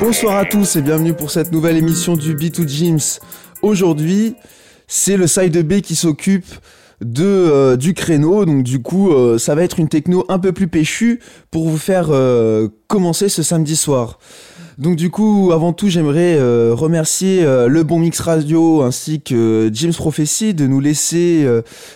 Bonsoir à tous et bienvenue pour cette nouvelle émission du B2 Gyms. Aujourd'hui, c'est le side B qui s'occupe de euh, du créneau donc du coup euh, ça va être une techno un peu plus péchue pour vous faire euh, commencer ce samedi soir. Donc du coup, avant tout, j'aimerais remercier le Bon Mix Radio ainsi que James Prophecy de nous laisser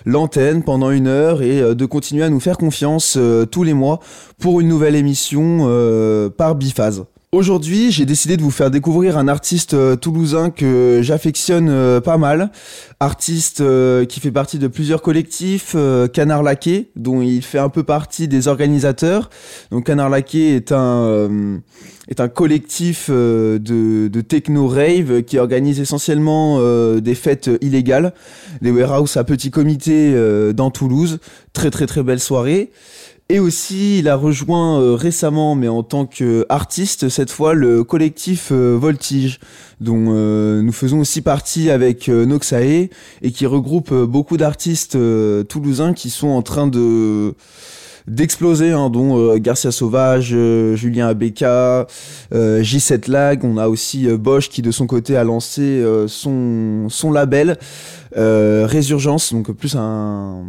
l'antenne pendant une heure et de continuer à nous faire confiance tous les mois pour une nouvelle émission par Biphase. Aujourd'hui, j'ai décidé de vous faire découvrir un artiste euh, toulousain que j'affectionne euh, pas mal. Artiste euh, qui fait partie de plusieurs collectifs, Canard Laqué, dont il fait un peu partie des organisateurs. Donc Canard Laqué est un est un collectif de, de techno rave qui organise essentiellement des fêtes illégales, des warehouses à petit comité dans Toulouse. Très très très belle soirée. Et aussi, il a rejoint euh, récemment, mais en tant qu'artiste, cette fois, le collectif euh, Voltige, dont euh, nous faisons aussi partie avec Noxae, et qui regroupe beaucoup d'artistes toulousains qui sont en train de d'exploser, hein, dont Garcia Sauvage, Julien Abeka, J7 Lag, on a aussi Bosch qui de son côté a lancé son, son label Résurgence, donc plus un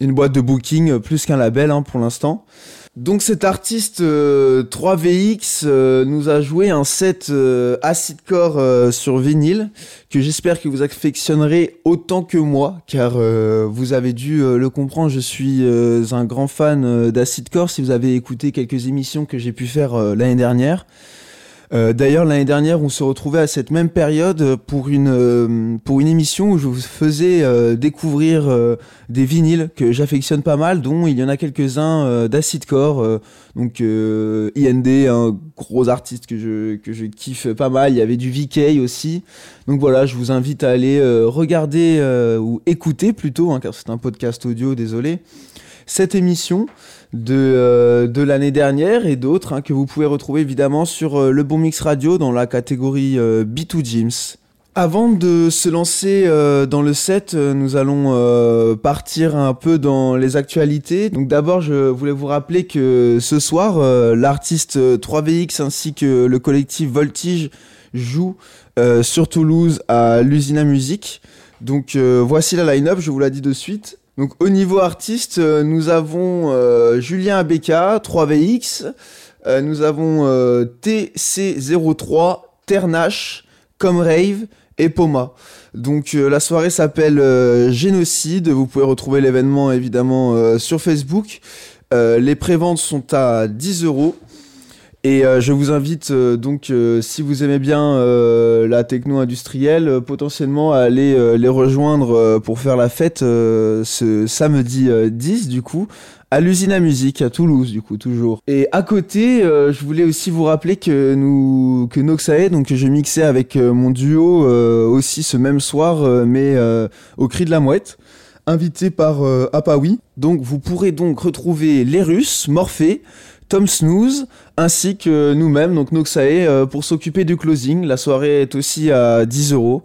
une boîte de booking plus qu'un label hein, pour l'instant. Donc cet artiste 3VX euh, euh, nous a joué un set euh, acidcore sur vinyle que j'espère que vous affectionnerez autant que moi car vous avez dû le comprendre, je suis un grand fan d'acidcore si vous avez écouté quelques émissions que j'ai pu faire l'année dernière. Euh, d'ailleurs, l'année dernière, on se retrouvait à cette même période pour une, euh, pour une émission où je vous faisais euh, découvrir des vinyles que j'affectionne pas mal, dont il y en a quelques-uns d'acidcore. donc IND, un gros artiste que je, que je kiffe pas mal. Il y avait du VK aussi. Donc voilà, je vous invite à aller regarder ou écouter plutôt, hein, car c'est un podcast audio, désolé, cette émission de, euh, de l'année dernière et d'autres hein, que vous pouvez retrouver évidemment sur euh, le Bon Mix Radio dans la catégorie euh, B2 Gyms. Avant de se lancer dans le set, nous allons partir un peu dans les actualités. Donc d'abord, je voulais vous rappeler que ce soir, l'artiste 3VX ainsi que le collectif Voltige jouent sur Toulouse à l'usine à musique. Donc voici la line-up, je vous la dis de suite. Donc au niveau artiste, euh, nous avons euh, Julien Abeka, 3VX, euh, nous avons TC03, Ternache, Comrave et Poma. Donc la soirée s'appelle Génocide, vous pouvez retrouver l'événement évidemment sur Facebook. les préventes sont à 10 euros. Et euh, je vous invite euh, donc, euh, si vous aimez bien la techno industrielle, potentiellement à aller les rejoindre pour faire la fête ce samedi 10 du coup à l'usine à musique à Toulouse du coup toujours. Et à côté, je voulais aussi vous rappeler que nous que Noxae donc que je mixais avec mon duo aussi ce même soir mais au cri de la mouette invité par Apawi. Donc vous pourrez donc retrouver les Russes, Morphée Tom Snooze, ainsi que nous-mêmes, donc Noxae, euh, pour s'occuper du closing. La soirée est aussi à 10 euros.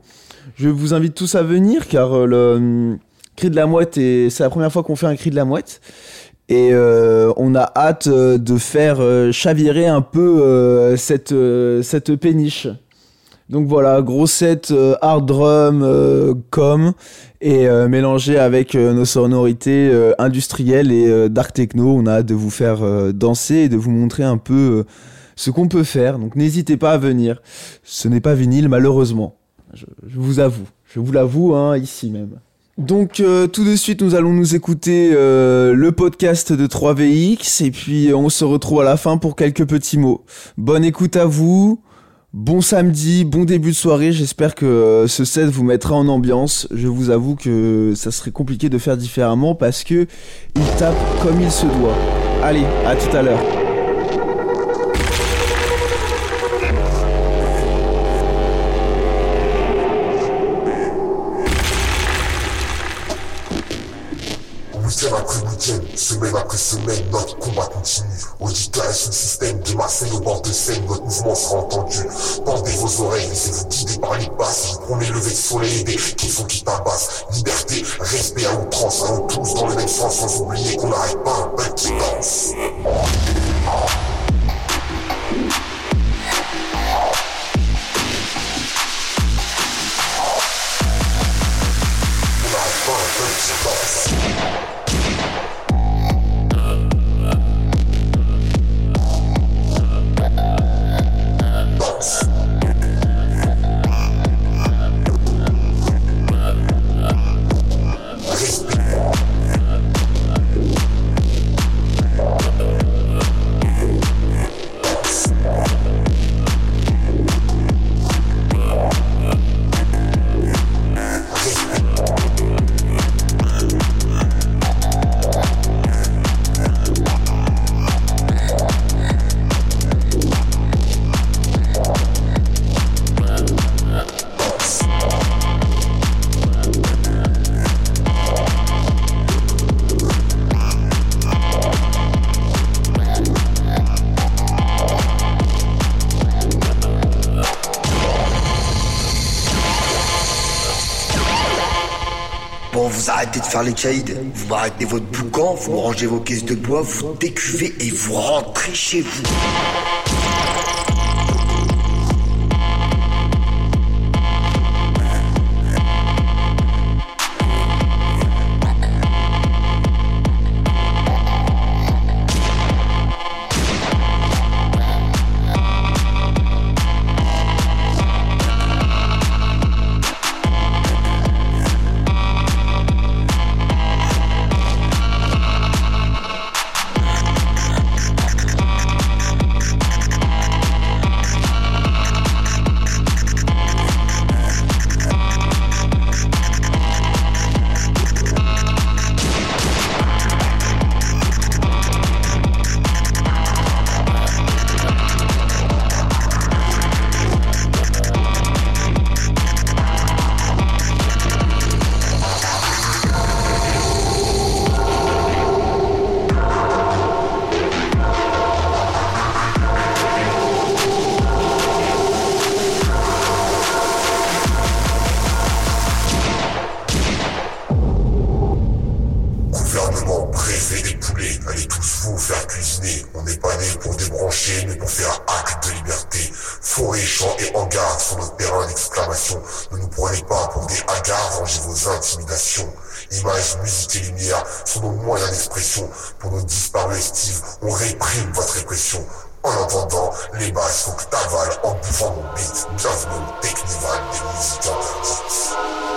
Je vous invite tous à venir car euh, le hum, cri de la mouette, c'est la première fois qu'on fait un cri de la mouette. Et euh, on a hâte de faire chavirer un peu cette, cette péniche. Donc voilà, gros set euh, hard drum euh, com et euh, mélangé avec nos sonorités industrielles et dark techno, on a hâte de vous faire danser et de vous montrer un peu ce qu'on peut faire. Donc n'hésitez pas à venir. Ce n'est pas vinyle malheureusement. Je, vous avoue, je vous l'avoue hein, ici même. Donc tout de suite nous allons nous écouter le podcast de 3VX et puis on se retrouve à la fin pour quelques petits mots. Bonne écoute à vous. Bon samedi, bon début de soirée, j'espère que euh, ce set vous mettra en ambiance. Je vous avoue que ça serait compliqué de faire différemment parce que il tape comme il se doit. Allez, à tout à l'heure. Semaine après semaine, notre combat continue. Auditeurs et sous système de Marseille au de Seine, notre mouvement sera entendu. Tendez vos oreilles, laissez-vous guider par les basses. Vous prenez le soleil des qui sont qui tabassent. Liberté, respect à outrance, allons tous dans le même sens, sans oublier qu'on n'arrête pas un qui danse. Arrêtez de faire les caïds, vous arrêtez votre boucan, vous rangez vos caisses de bois, vous décuvez et vous rentrez chez vous. Gouvernement, des poulets, allez tous vous faire cuisiner. On n'est pas né pour débrancher, mais pour faire acte de liberté. Forêt, champs et hangars sont notre terrain d'exclamation. Ne nous prenez pas pour des hagards, rangez vos intimidations. Images, musique et lumière sont nos moyens d'expression. Pour nos disparus estives, on réprime votre répression. En attendant, les basses faut que t'avales en bouffant mon beat. Bienvenue au Technival des musiciens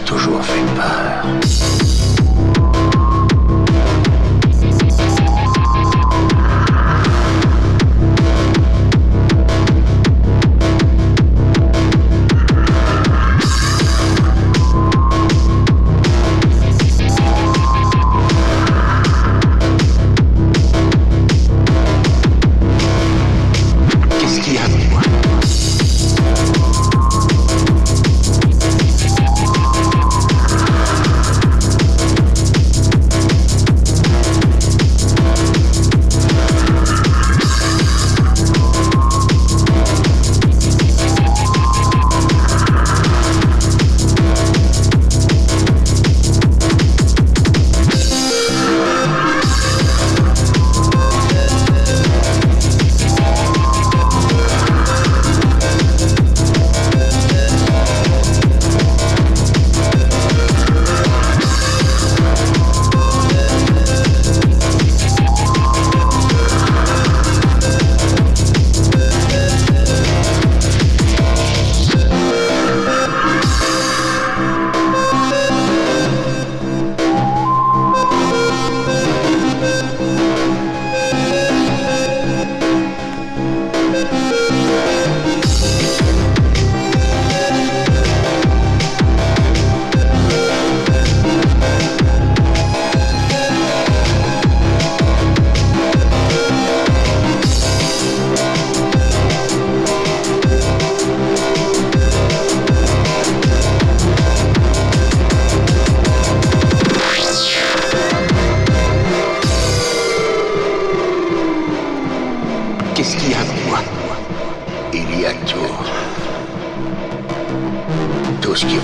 toujours fait peur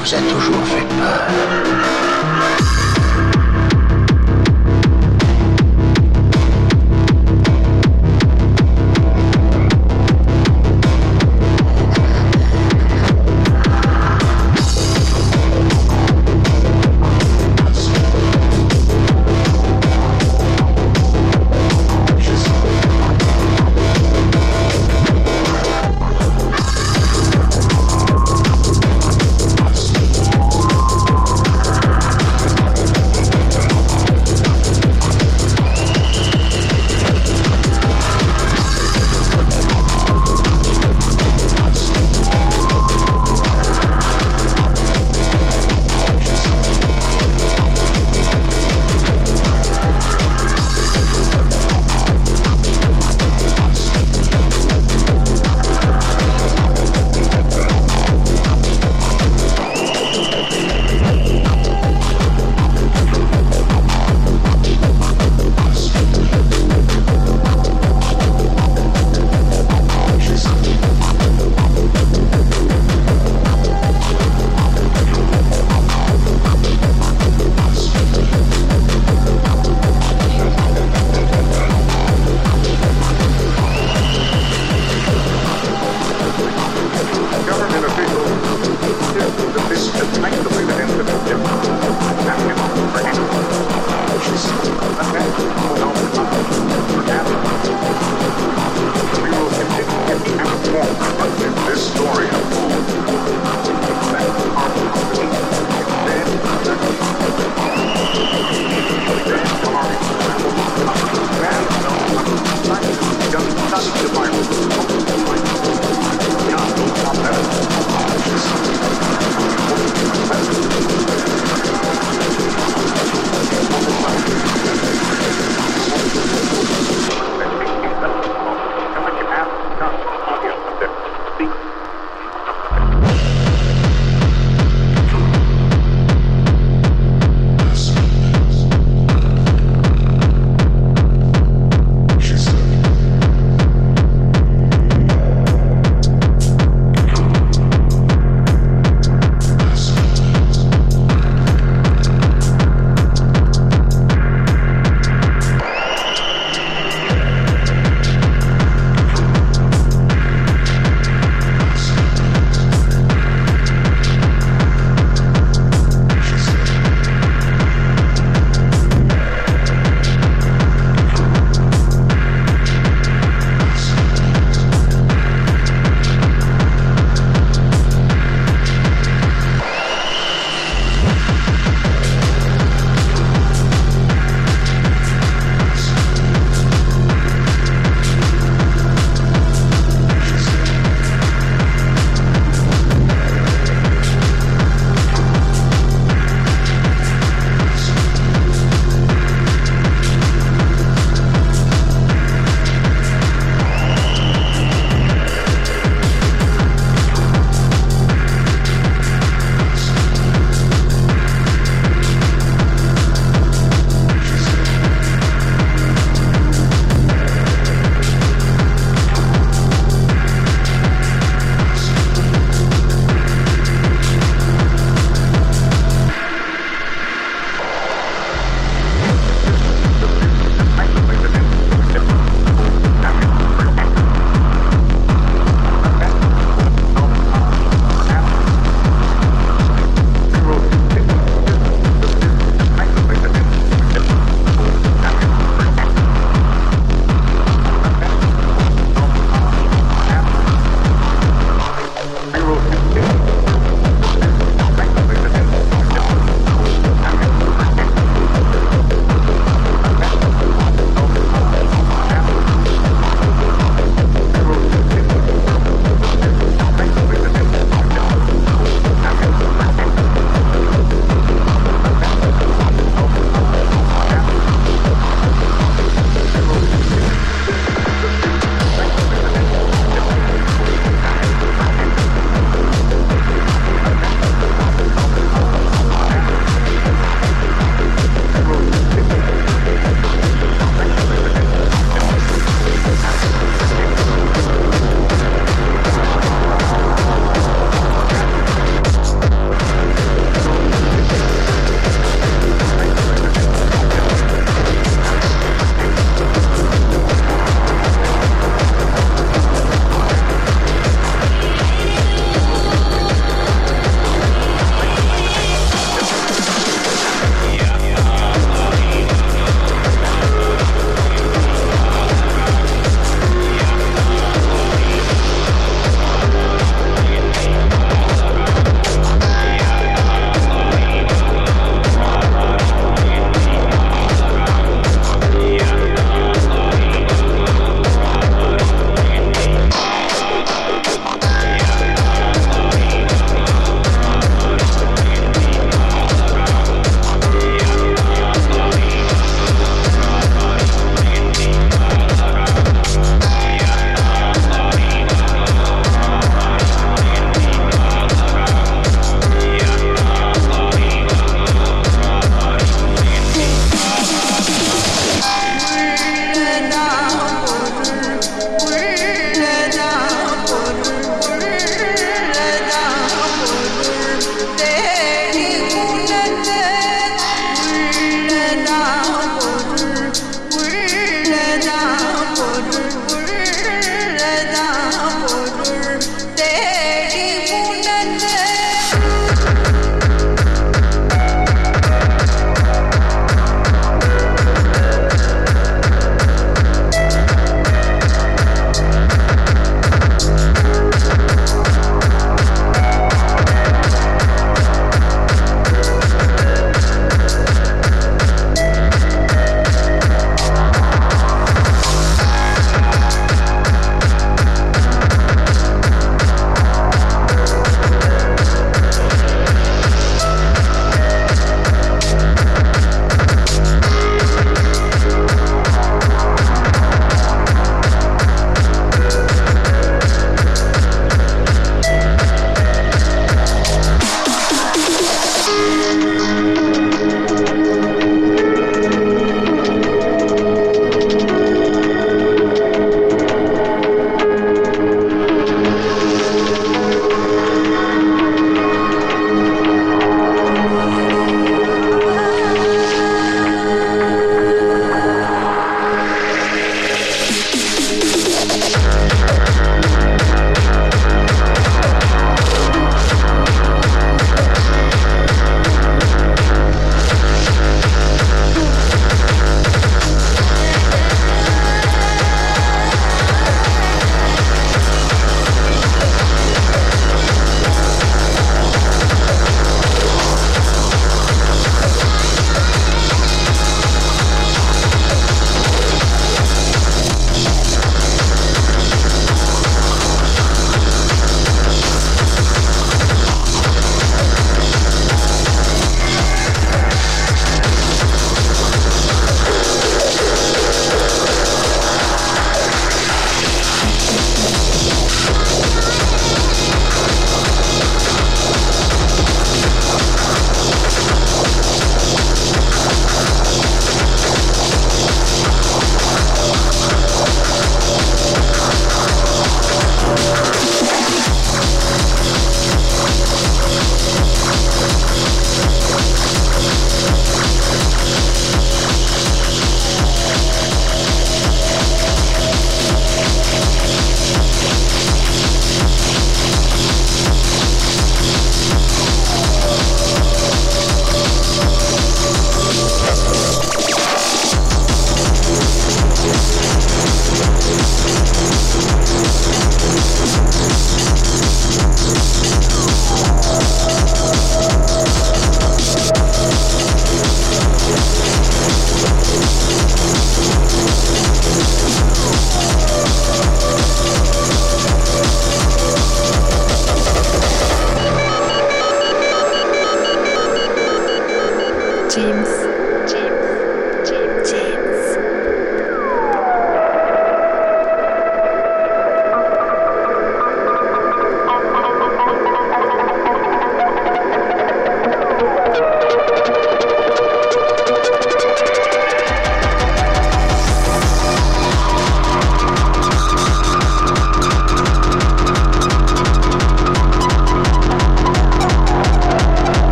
vous a toujours fait peur.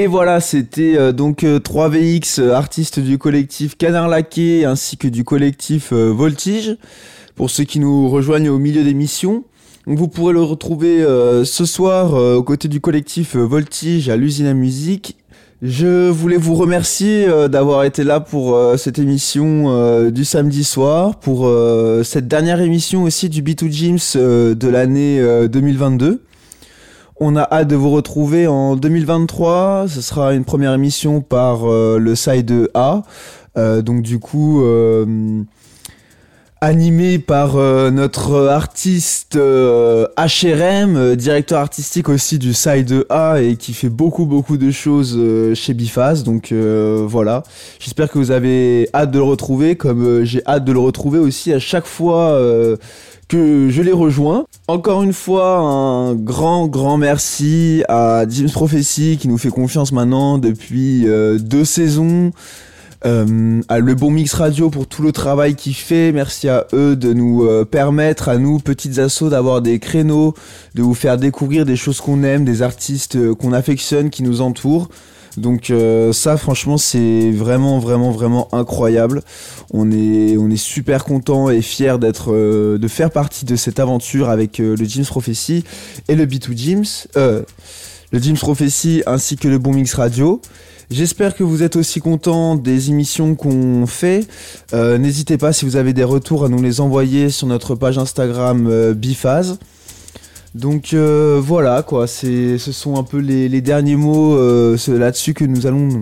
Et voilà, c'était euh, donc euh, 3VX, euh, artistes du collectif Canard Laqué ainsi que du collectif euh, Voltige. Pour ceux qui nous rejoignent au milieu d'émission. Vous pourrez le retrouver euh, ce soir euh, aux côtés du collectif euh, Voltige à l'usine à musique. Je voulais vous remercier euh, d'avoir été là pour euh, cette émission euh, du samedi soir, pour euh, cette dernière émission aussi du B2 Gyms euh, de l'année euh, 2022. On a hâte de vous retrouver en 2023. Ce sera une première émission par euh, le side A. Euh, donc du coup, euh, animé par euh, notre artiste euh, HRM, euh, directeur artistique aussi du side A et qui fait beaucoup beaucoup de choses euh, chez Bifaz. Donc euh, voilà. J'espère que vous avez hâte de le retrouver, comme euh, j'ai hâte de le retrouver aussi à chaque fois. euh, que je les rejoins. Encore une fois, un grand, grand merci à James Prophecy qui nous fait confiance maintenant depuis euh, deux saisons. Euh, Le Bon Mix Radio pour tout le travail qu'il fait. Merci à eux de nous euh, permettre, à nous, petites assos, d'avoir des créneaux, de vous faire découvrir des choses qu'on aime, des artistes euh, qu'on affectionne, qui nous entourent. Donc euh, ça franchement c'est vraiment vraiment vraiment incroyable. On est on est super content et fier d'être euh, de faire partie de cette aventure avec le James Prophecy et le B2 James le James Prophecy ainsi que le Bon Mix Radio. J'espère que vous êtes aussi content des émissions qu'on fait. Euh, N'hésitez pas si vous avez des retours à nous les envoyer sur notre page Instagram euh. Donc euh, voilà quoi, ce sont un peu les, derniers mots euh, là-dessus que nous allons.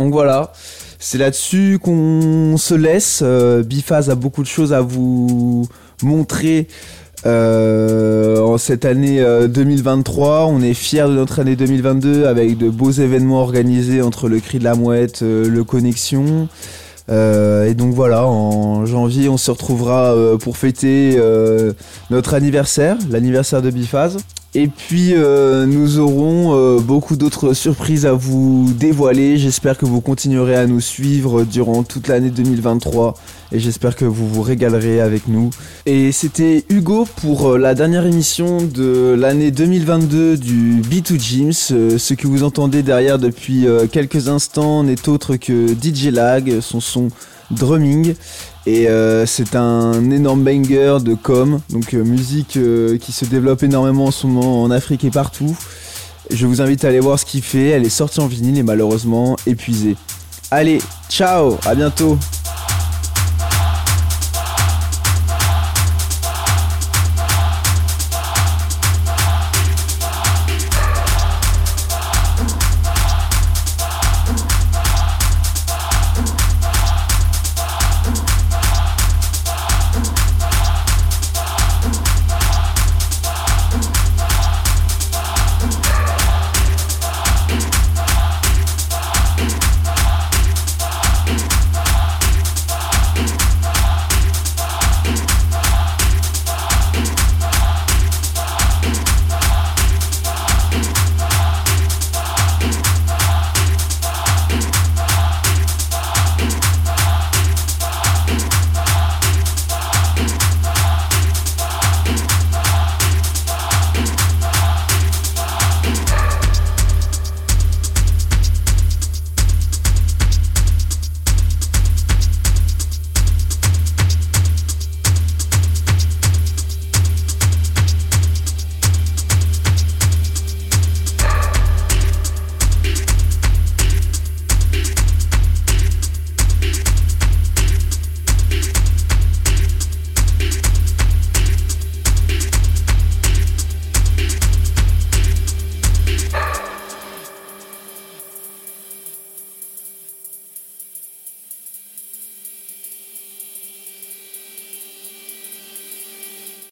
Donc voilà, c'est là-dessus qu'on se laisse. Bifaz a beaucoup de choses à vous montrer euh, en cette année euh, 2023. On est fiers de notre année 2022 avec de beaux événements organisés entre le Cri de la Mouette, euh, le Connexion. Euh, et donc voilà, en janvier, on se retrouvera euh, pour fêter euh, notre anniversaire, l'anniversaire de Bifaz. Et puis euh, nous aurons euh, beaucoup d'autres surprises à vous dévoiler. J'espère que vous continuerez à nous suivre durant toute l'année 2023 et j'espère que vous vous régalerez avec nous. Et c'était Hugo pour euh, la dernière émission de l'année 2022 du B2 Gyms. Euh, ce que vous entendez derrière depuis euh, quelques instants n'est autre que DJ Lag, son son drumming. Et c'est un énorme banger de com, donc musique qui se développe énormément en ce moment en Afrique et partout. Je vous invite à aller voir ce qu'il fait, elle est sortie en vinyle et malheureusement épuisée. Allez, ciao, à bientôt